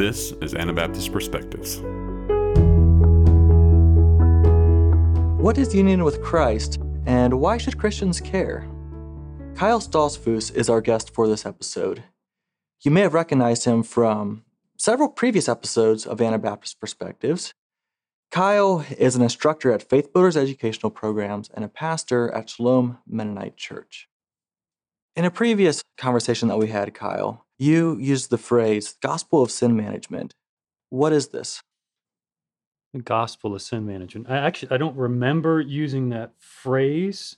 This is Anabaptist Perspectives. What is union with Christ, and why should Christians care? Kyle Stoltzfus is our guest for this episode. You may have recognized him from several previous episodes of Anabaptist Perspectives. Kyle is an instructor at Faith Builders Educational Programs and a pastor at Shalom Mennonite Church. In a previous conversation that we had, Kyle, you used the phrase gospel of sin management. What is this? The gospel of sin management. I actually I don't remember using that phrase,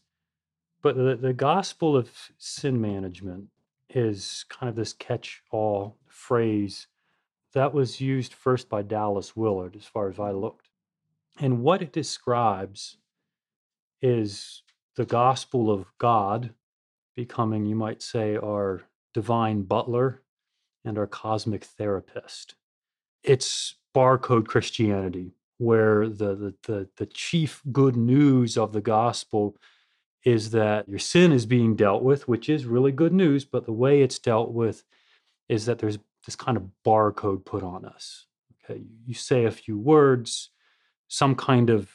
but the, the gospel of sin management is kind of this catch-all phrase that was used first by Dallas Willard, as far as I looked. And what it describes is the gospel of God becoming, you might say, our divine butler and our cosmic therapist. It's barcode Christianity, where the, the, the, the chief good news of the gospel is that your sin is being dealt with, which is really good news, but the way it's dealt with is that there's this kind of barcode put on us. Okay, you say a few words, some kind of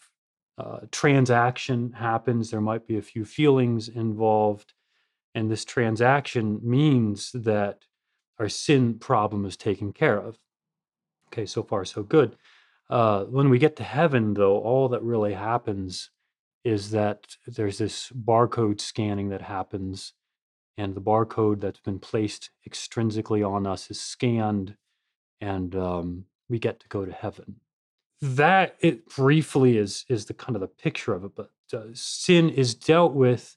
uh, transaction happens, there might be a few feelings involved, and this transaction means that our sin problem is taken care of. Okay, so far, so good. Uh, when we get to heaven, though, all that really happens is that there's this barcode scanning that happens, and the barcode that's been placed extrinsically on us is scanned, and um, we get to go to heaven. That it briefly is is the kind of the picture of it, but uh, sin is dealt with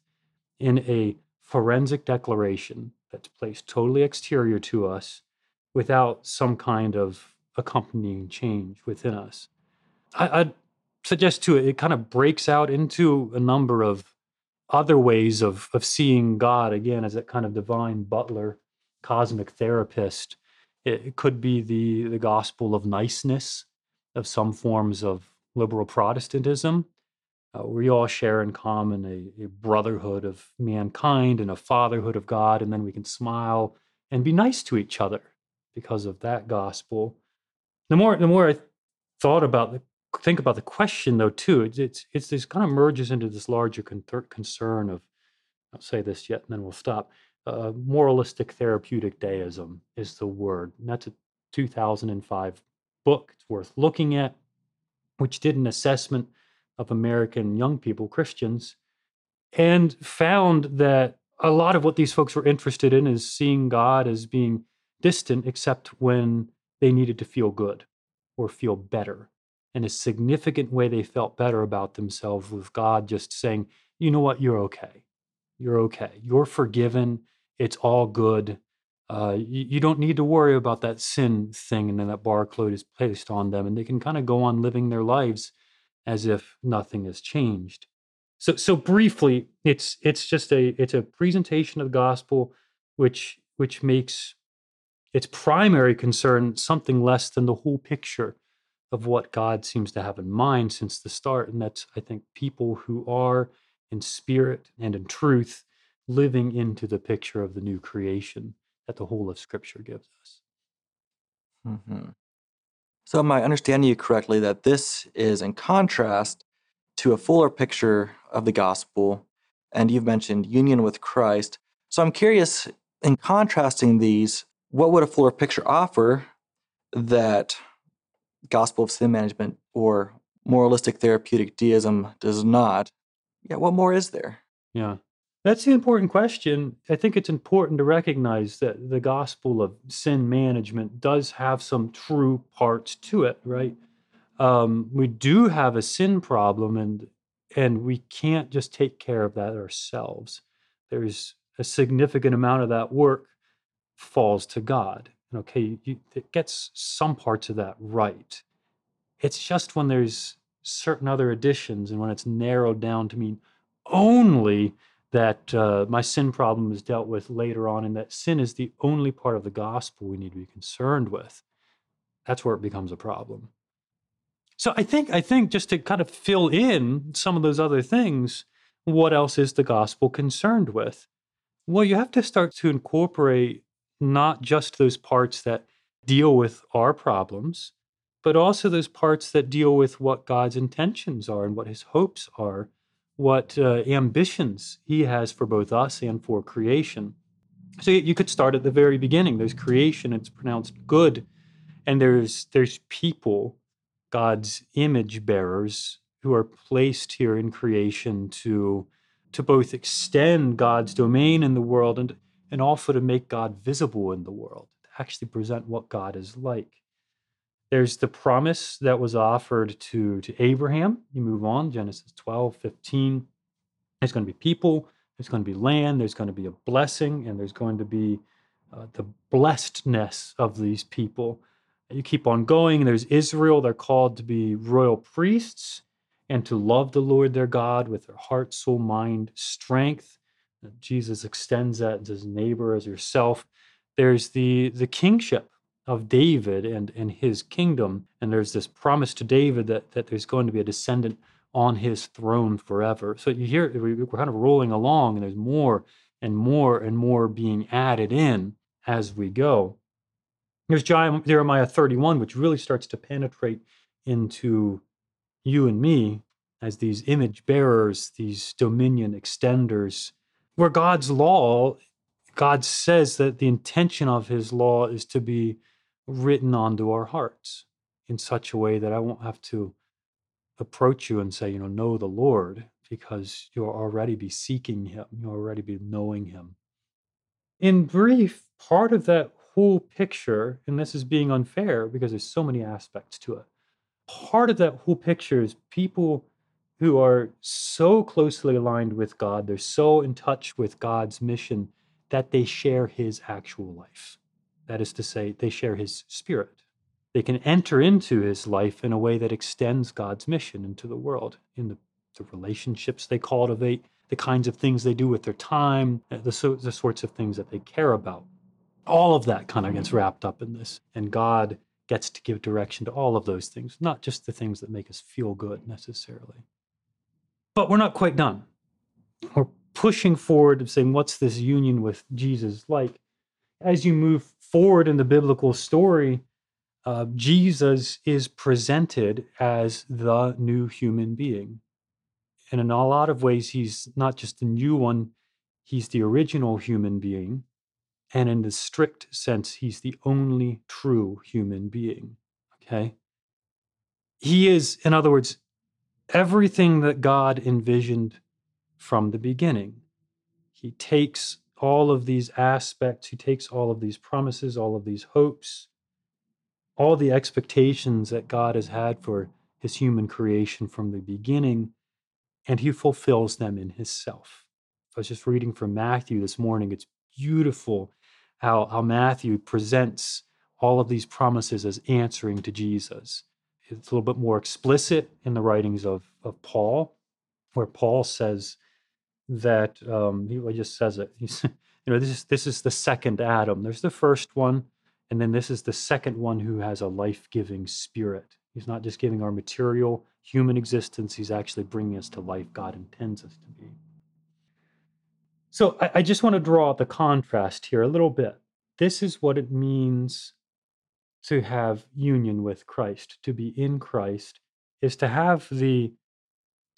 in a forensic declaration that's placed totally exterior to us without some kind of accompanying change within us. I, would suggest too, it kind of breaks out into a number of other ways of, of seeing God again as that kind of divine butler, cosmic therapist. It, it could be the, the gospel of niceness, of some forms of liberal Protestantism uh, we all share in common a, a brotherhood of mankind and a fatherhood of God, and then we can smile and be nice to each other because of that gospel. The more the more I thought about the think about the question though too, it's it's, it's this kind of merges into this larger con- concern of I'll say this yet and then we'll stop. Uh, moralistic therapeutic deism is the word. And that's a 2005 book. It's worth looking at, which did an assessment of American young people, Christians, and found that a lot of what these folks were interested in is seeing God as being distant, except when they needed to feel good or feel better. In a significant way, they felt better about themselves with God just saying, you know what, you're okay. You're okay. You're forgiven. It's all good. Uh, you, you, don't need to worry about that sin thing and then that barcode is placed on them. And they can kind of go on living their lives as if nothing has changed. So, so briefly, it's it's just a it's a presentation of the gospel, which which makes its primary concern something less than the whole picture of what God seems to have in mind since the start, and that's I think people who are in spirit and in truth living into the picture of the new creation that the whole of Scripture gives us. Mm-hmm. So, am I understanding you correctly that this is in contrast to a fuller picture of the gospel? And you've mentioned union with Christ. So, I'm curious, in contrasting these, what would a fuller picture offer that gospel of sin management or moralistic therapeutic deism does not? Yeah, what more is there? Yeah. That's the important question. I think it's important to recognize that the gospel of sin management does have some true parts to it, right? Um, we do have a sin problem, and and we can't just take care of that ourselves. There's a significant amount of that work falls to God. Okay, you, it gets some parts of that right. It's just when there's certain other additions and when it's narrowed down to mean only that uh, my sin problem is dealt with later on, and that sin is the only part of the gospel we need to be concerned with. That's where it becomes a problem. So I think I think just to kind of fill in some of those other things, what else is the gospel concerned with? Well, you have to start to incorporate not just those parts that deal with our problems, but also those parts that deal with what God's intentions are and what his hopes are, what uh, ambitions he has for both us and for creation. So you could start at the very beginning. There's creation, it's pronounced good, and there's there's people, God's image bearers, who are placed here in creation to to both extend God's domain in the world and and also to make God visible in the world, to actually present what God is like. There's the promise that was offered to, to Abraham. You move on, Genesis 12, 15. There's going to be people, there's going to be land, there's going to be a blessing, and there's going to be uh, the blessedness of these people. You keep on going. There's Israel. They're called to be royal priests and to love the Lord their God with their heart, soul, mind, strength. Jesus extends that to his neighbor as yourself. There's the the kingship of David and, and his kingdom. And there's this promise to David that, that there's going to be a descendant on his throne forever. So you hear we're kind of rolling along, and there's more and more and more being added in as we go. There's Jeremiah 31, which really starts to penetrate into you and me as these image bearers, these dominion extenders, where God's law, God says that the intention of his law is to be written onto our hearts in such a way that I won't have to approach you and say, you know, know the Lord, because you'll already be seeking him, you'll already be knowing him. In brief, part of that whole picture, and this is being unfair because there's so many aspects to it, part of that whole picture is people who are so closely aligned with God, they're so in touch with God's mission that they share his actual life. That is to say, they share his spirit. They can enter into his life in a way that extends God's mission into the world, in the, the relationships they cultivate, the kinds of things they do with their time, uh, the, the sorts of things that they care about. All of that kind of gets wrapped up in this. And God gets to give direction to all of those things, not just the things that make us feel good necessarily. But we're not quite done. We're pushing forward and saying, what's this union with Jesus like? As you move forward in the biblical story, uh, Jesus is presented as the new human being. And in a lot of ways, he's not just the new one, he's the original human being. And in the strict sense, he's the only true human being. Okay? He is, in other words, everything that God envisioned from the beginning. He takes all of these aspects, he takes all of these promises, all of these hopes, all the expectations that God has had for his human creation from the beginning, and he fulfills them in his self. I was just reading from Matthew this morning. It's beautiful how, how Matthew presents all of these promises as answering to Jesus. It's a little bit more explicit in the writings of, of Paul, where Paul says, that um, he just says it. He's, you know, this is this is the second Adam. There's the first one, and then this is the second one who has a life-giving spirit. He's not just giving our material human existence; he's actually bringing us to life God intends us to be. So I, I just want to draw the contrast here a little bit. This is what it means to have union with Christ. To be in Christ is to have the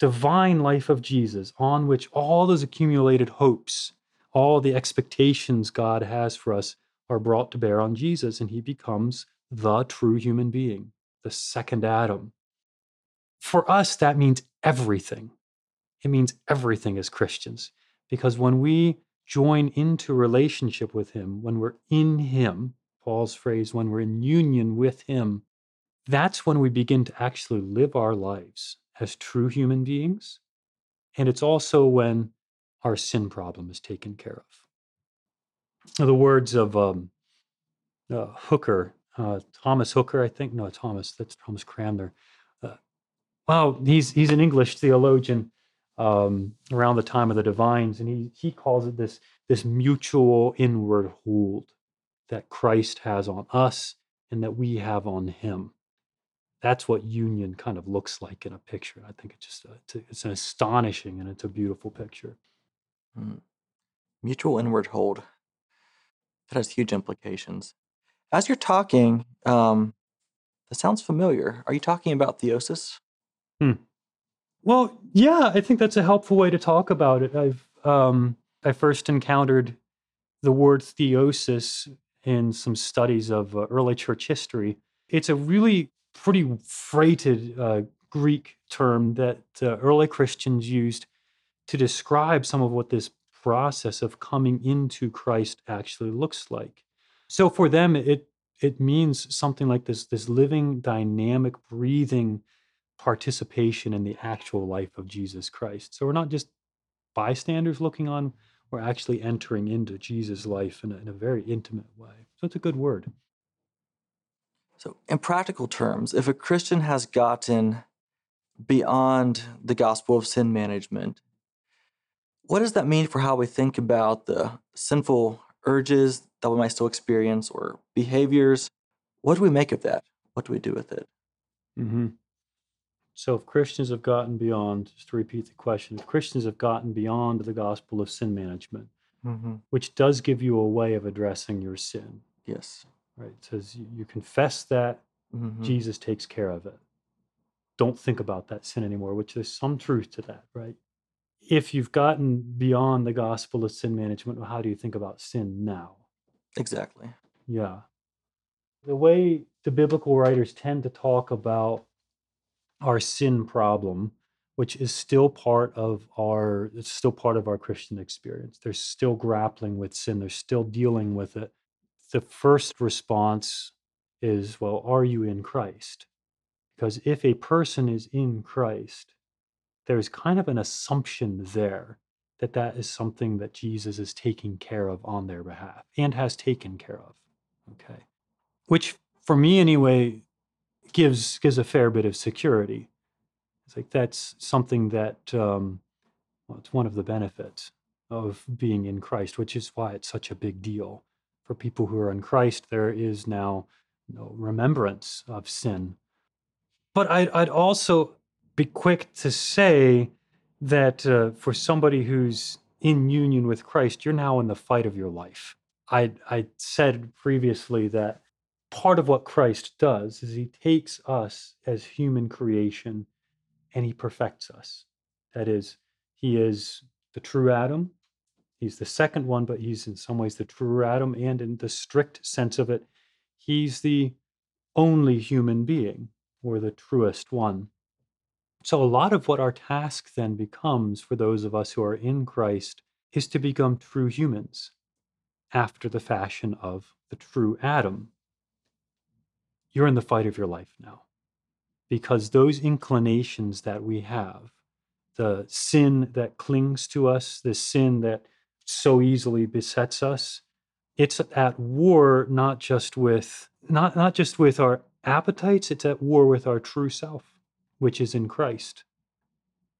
divine life of Jesus on which all those accumulated hopes, all the expectations God has for us are brought to bear on Jesus, and he becomes the true human being, the second Adam. For us, that means everything. It means everything as Christians, because when we join into relationship with him, when we're in him, Paul's phrase, when we're in union with him, that's when we begin to actually live our lives as true human beings. And it's also when our sin problem is taken care of. Now, The words of um, uh, Hooker, uh, Thomas Hooker, I think. No, Thomas, that's Thomas Cranmer. Uh, well, he's, he's an English theologian um, around the time of the divines, and he, he calls it this, this mutual inward hold that Christ has on us and that we have on him that's what union kind of looks like in a picture. I think it's just a, it's, a, it's, an astonishing and it's a beautiful picture. Mm. Mutual inward hold. That has huge implications. As you're talking, um, that sounds familiar. Are you talking about theosis? Well, yeah, I think that's a helpful way to talk about it. I've um, I first encountered the word theosis in some studies of uh, early church history. It's a really pretty freighted uh, Greek term that uh, early Christians used to describe some of what this process of coming into Christ actually looks like. So for them, it it means something like this this living, dynamic, breathing participation in the actual life of Jesus Christ. So we're not just bystanders looking on, we're actually entering into Jesus' life in a, in a very intimate way. So it's a good word. So, in practical terms, if a Christian has gotten beyond the gospel of sin management, what does that mean for how we think about the sinful urges that we might still experience or behaviors? What do we make of that? What do we do with it? Mm-hmm. So, if Christians have gotten beyond, just to repeat the question, if Christians have gotten beyond the gospel of sin management, Mm-hmm. which does give you a way of addressing your sin, Yes. Right? It says you, you confess that Mhm. Jesus takes care of it. Don't think about that sin anymore, which there's some truth to that, right? If you've gotten beyond the gospel of sin management, well, how do you think about sin now? Exactly. Yeah. The way the biblical writers tend to talk about our sin problem, which is still part of our it's still part of our Christian experience. They're still grappling with sin, they're still dealing with it. The first response is, well, are you in Christ? Because if a person is in Christ, there's kind of an assumption there that that is something that Jesus is taking care of on their behalf and has taken care of. Okay. Which for me anyway gives gives a fair bit of security. It's like that's something that um, well, it's one of the benefits of being in Christ, which is why it's such a big deal for people who are in Christ. There is now no remembrance of sin. But I'd, I'd also be quick to say that uh, for somebody who's in union with Christ, you're now in the fight of your life. I, I said previously that part of what Christ does is he takes us as human creation and he perfects us. That is, he is the true Adam. He's the second one, but he's in some ways the true Adam. And in the strict sense of it, he's the only human being or the truest one. So, a lot of what our task then becomes for those of us who are in Christ is to become true humans after the fashion of the true Adam. You're in the fight of your life now because those inclinations that we have, the sin that clings to us, the sin that so easily besets us, it's at war not just with not not just with our appetites, it's at war with our true self, which is in Christ.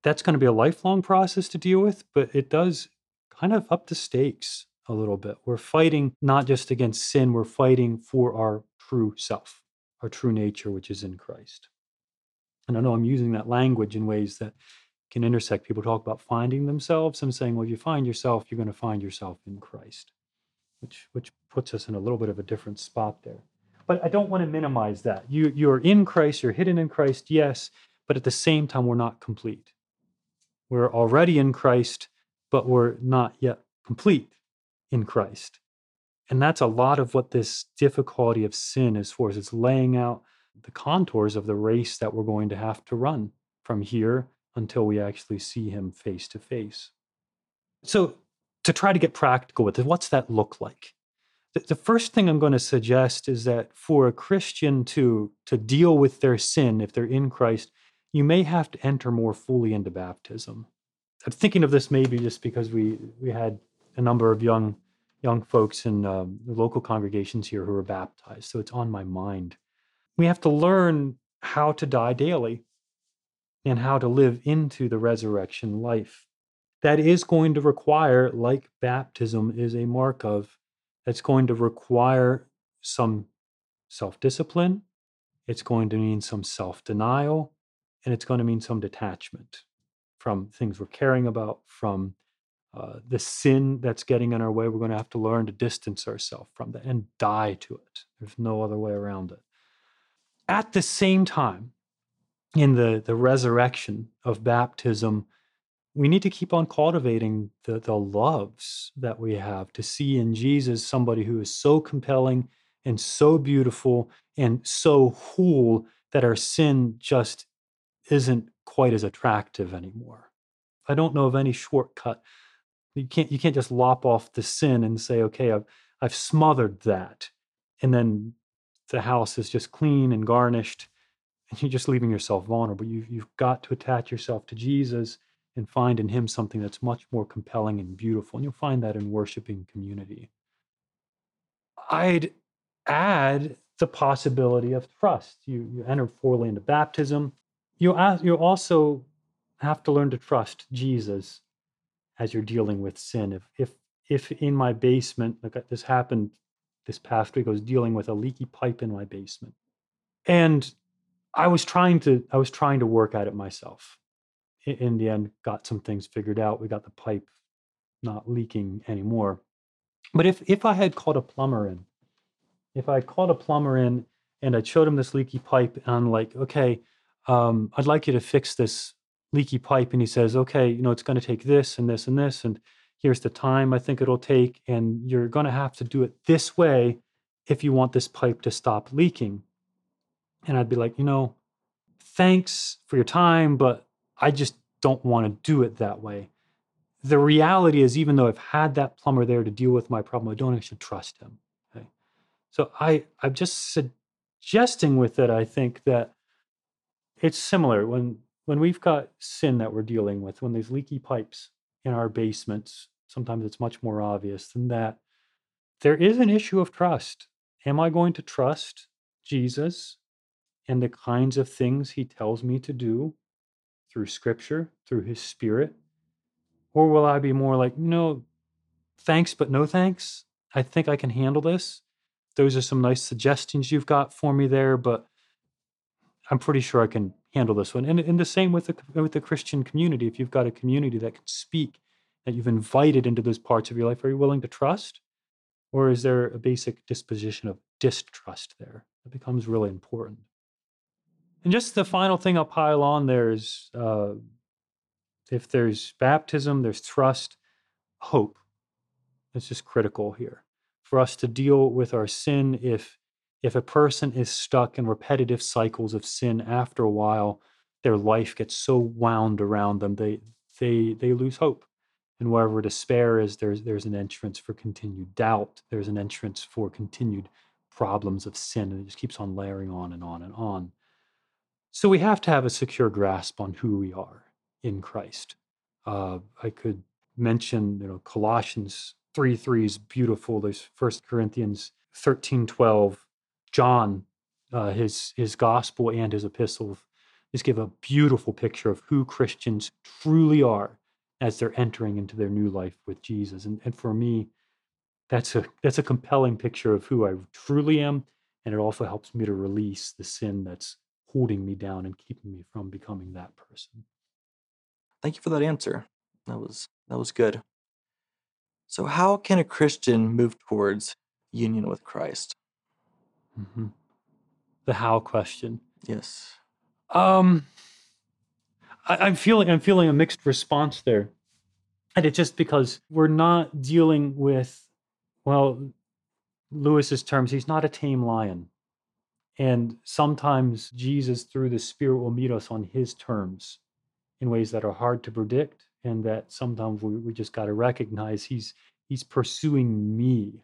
That's going to be a lifelong process to deal with, but it does kind of up the stakes a little bit. We're fighting not just against sin, we're fighting for our true self, our true nature, which is in Christ. And I know I'm using that language in ways that can intersect. People talk about finding themselves. I'm saying, well, if you find yourself, you're going to find yourself in Christ, which which puts us in a little bit of a different spot there. But I don't want to minimize that. You you're in Christ, you're hidden in Christ, yes, but at the same time, we're not complete. We're already in Christ, but we're not yet complete in Christ. And that's a lot of what this difficulty of sin is for. Is it's laying out the contours of the race that we're going to have to run from here until we actually see him face to face. So, to try to get practical with it, what's that look like? The, first thing I'm going to suggest is that for a Christian to, to deal with their sin, if they're in Christ, you may have to enter more fully into baptism. I'm thinking of this maybe just because we, we had a number of young young folks in um, local congregations here who were baptized, so it's on my mind we have to learn how to die daily and how to live into the resurrection life. That is going to require, like baptism is a mark of, that's going to require some self discipline, it's going to mean some self denial, and it's going to mean some detachment from things we're caring about, from uh, the sin that's getting in our way, we're going to have to learn to distance ourselves from that and die to it. There's no other way around it. At the same time, in the, the resurrection of baptism, we need to keep on cultivating the, the loves that we have to see in Jesus somebody who is so compelling and so beautiful and so whole that our sin just isn't quite as attractive anymore. I don't know of any shortcut. You can't you can't just lop off the sin and say, okay, I've I've smothered that, and then the house is just clean and garnished, and you're just leaving yourself vulnerable. You you've got to attach yourself to Jesus and find in him something that's much more compelling and beautiful. And you'll find that in worshiping community. I'd add the possibility of trust. You, you enter fully into baptism. You, you also have to learn to trust Jesus as you're dealing with sin. If, if, if in my basement, like uh, this happened this past week, I was dealing with a leaky pipe in my basement. And I was trying to, I was trying to work at it myself in the end got some things figured out. We got the pipe not leaking anymore. But if if I had called a plumber in, if I called a plumber in and I showed him this leaky pipe and I'm like, okay, um, I'd like you to fix this leaky pipe, and he says, okay, you know, it's going to take this and this and this, and here's the time I think it'll take, and you're going to have to do it this way if you want this pipe to stop leaking. And I'd be like, you know, thanks for your time, but I just don't want to do it that way. The reality is, even though I've had that plumber there to deal with my problem, I don't actually trust him. Okay? So I, I'm just suggesting with it, I think that it's similar when when we've got sin that we're dealing with, when there's leaky pipes in our basements, sometimes it's much more obvious than that. There is an issue of trust. Am I going to trust Jesus and the kinds of things he tells me to do through scripture, through his spirit? Or will I be more like, no, thanks, but no thanks? I think I can handle this. Those are some nice suggestions you've got for me there, but I'm pretty sure I can handle this one. And, and the same with the, with the Christian community. If you've got a community that can speak, that you've invited into those parts of your life, are you willing to trust? Or is there a basic disposition of distrust there? That becomes really important. And just the final thing I'll pile on there is uh, if there's baptism, there's trust, hope. It's just critical here for us to deal with our sin. If if a person is stuck in repetitive cycles of sin, after a while, their life gets so wound around them, they they they lose hope. And wherever despair is, there's there's an entrance for continued doubt. There's an entrance for continued problems of sin, and it just keeps on layering on and on and on. So we have to have a secure grasp on who we are in Christ. Uh, I could mention, you know, Colossians 3 3 is beautiful. There's First Corinthians 13 12. John, uh, his, his gospel and his epistle just give a beautiful picture of who Christians truly are as they're entering into their new life with Jesus. And, and for me, that's a that's a compelling picture of who I truly am. And it also helps me to release the sin that's holding me down and keeping me from becoming that person. Thank you for that answer. That was that was good. So how can a Christian move towards union with Christ? Mm-hmm. The how question. Yes. Um, I, am feeling I'm feeling a mixed response there, and it's just because we're not dealing with, well, Lewis's terms. He's not a tame lion. And sometimes Jesus, through the Spirit, will meet us on His terms in ways that are hard to predict, and that sometimes we, we just got to recognize He's He's pursuing me,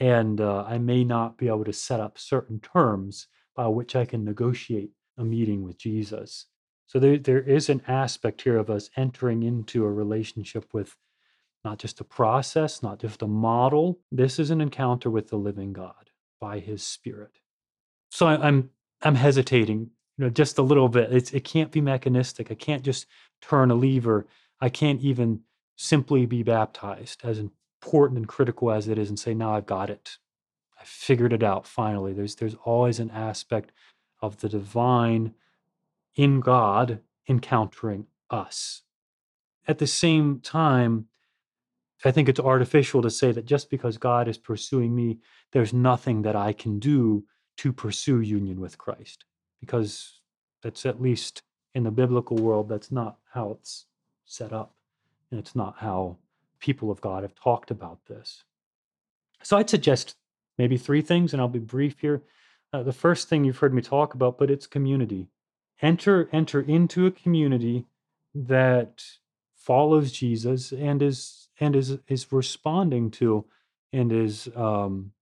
and uh, I may not be able to set up certain terms by which I can negotiate a meeting with Jesus. So there, there is an aspect here of us entering into a relationship with not just a process, not just a model. This is an encounter with the living God by His Spirit so I, I'm I'm hesitating, you know, just a little bit. It's it can't be mechanistic. I can't just turn a lever. I can't even simply be baptized, as important and critical as it is, and say, now I've got it. I figured it out finally. There's there's always an aspect of the divine in God encountering us. At the same time, I think it's artificial to say that just because God is pursuing me, there's nothing that I can do to pursue union with Christ, because that's at least in the biblical world, that's not how it's set up. And it's not how people of God have talked about this. So I'd suggest maybe three things, and I'll be brief here. Uh, the first thing you've heard me talk about, but it's community. Enter, enter into a community that follows Jesus and is and is is responding to and is um,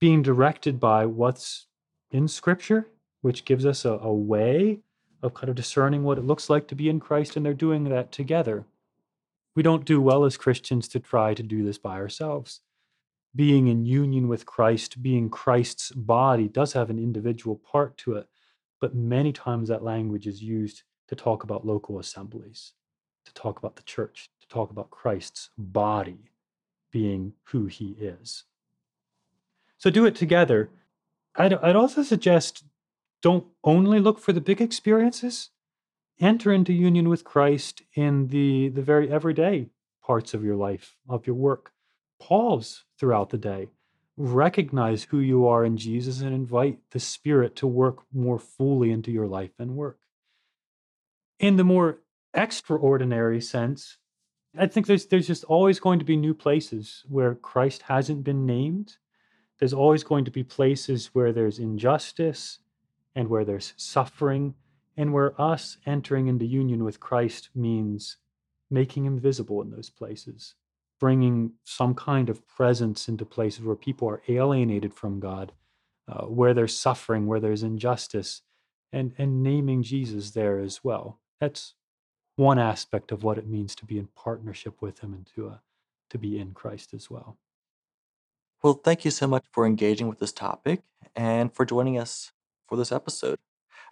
being directed by what's in Scripture, which gives us a, a way of kind of discerning what it looks like to be in Christ, and they're doing that together. We don't do well as Christians to try to do this by ourselves. Being in union with Christ, being Christ's body, does have an individual part to it, but many times that language is used to talk about local assemblies, to talk about the church, to talk about Christ's body being who he is. So do it together. I'd, I'd also suggest don't only look for the big experiences. Enter into union with Christ in the, the very everyday parts of your life, of your work. Pause throughout the day. Recognize who you are in Jesus and invite the Spirit to work more fully into your life and work. In the more extraordinary sense, I think there's there's just always going to be new places where Christ hasn't been named. There's always going to be places where there's injustice and where there's suffering, and where us entering into union with Christ means making him visible in those places, bringing some kind of presence into places where people are alienated from God, uh, where there's suffering, where there's injustice, and, and naming Jesus there as well. That's one aspect of what it means to be in partnership with him and to, uh, to be in Christ as well. Well, thank you so much for engaging with this topic and for joining us for this episode.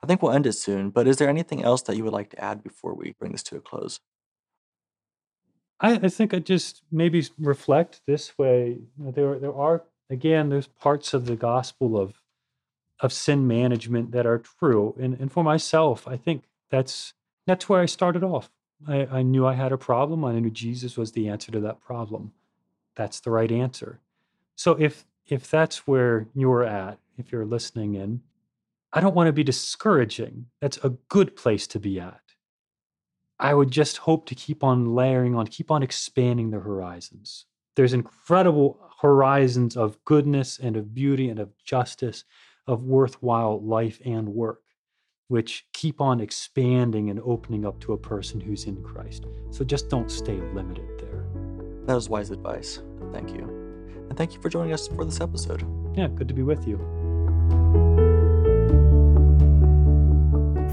I think we'll end it soon, but is there anything else that you would like to add before we bring this to a close? I, I think I just maybe reflect this way. There, there are again, there's parts of the gospel of of sin management that are true, and and for myself, I think that's that's where I started off. I, I knew I had a problem. I knew Jesus was the answer to that problem. That's the right answer. So if if that's where you're at, if you're listening in, I don't want to be discouraging. That's a good place to be at. I would just hope to keep on layering on, keep on expanding the horizons. There's incredible horizons of goodness and of beauty and of justice, of worthwhile life and work, which keep on expanding and opening up to a person who's in Christ. So just don't stay limited there. That was wise advice. Thank you. And thank you for joining us for this episode. Yeah, good to be with you.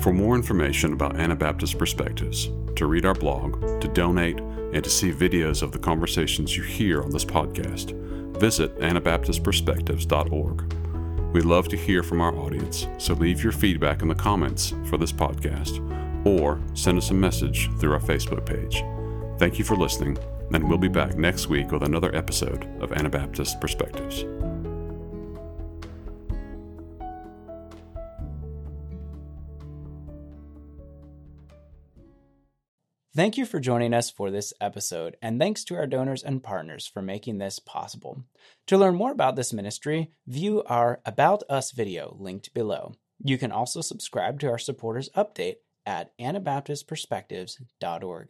For more information about Anabaptist perspectives, to read our blog, to donate, and to see videos of the conversations you hear on this podcast, visit AnabaptistPerspectives.org. We love to hear from our audience, so leave your feedback in the comments for this podcast or send us a message through our Facebook page. Thank you for listening, and we'll be back next week with another episode of Anabaptist Perspectives. Thank you for joining us for this episode, and thanks to our donors and partners for making this possible. To learn more about this ministry, view our About Us video linked below. You can also subscribe to our supporters update at AnabaptistPerspectives.org.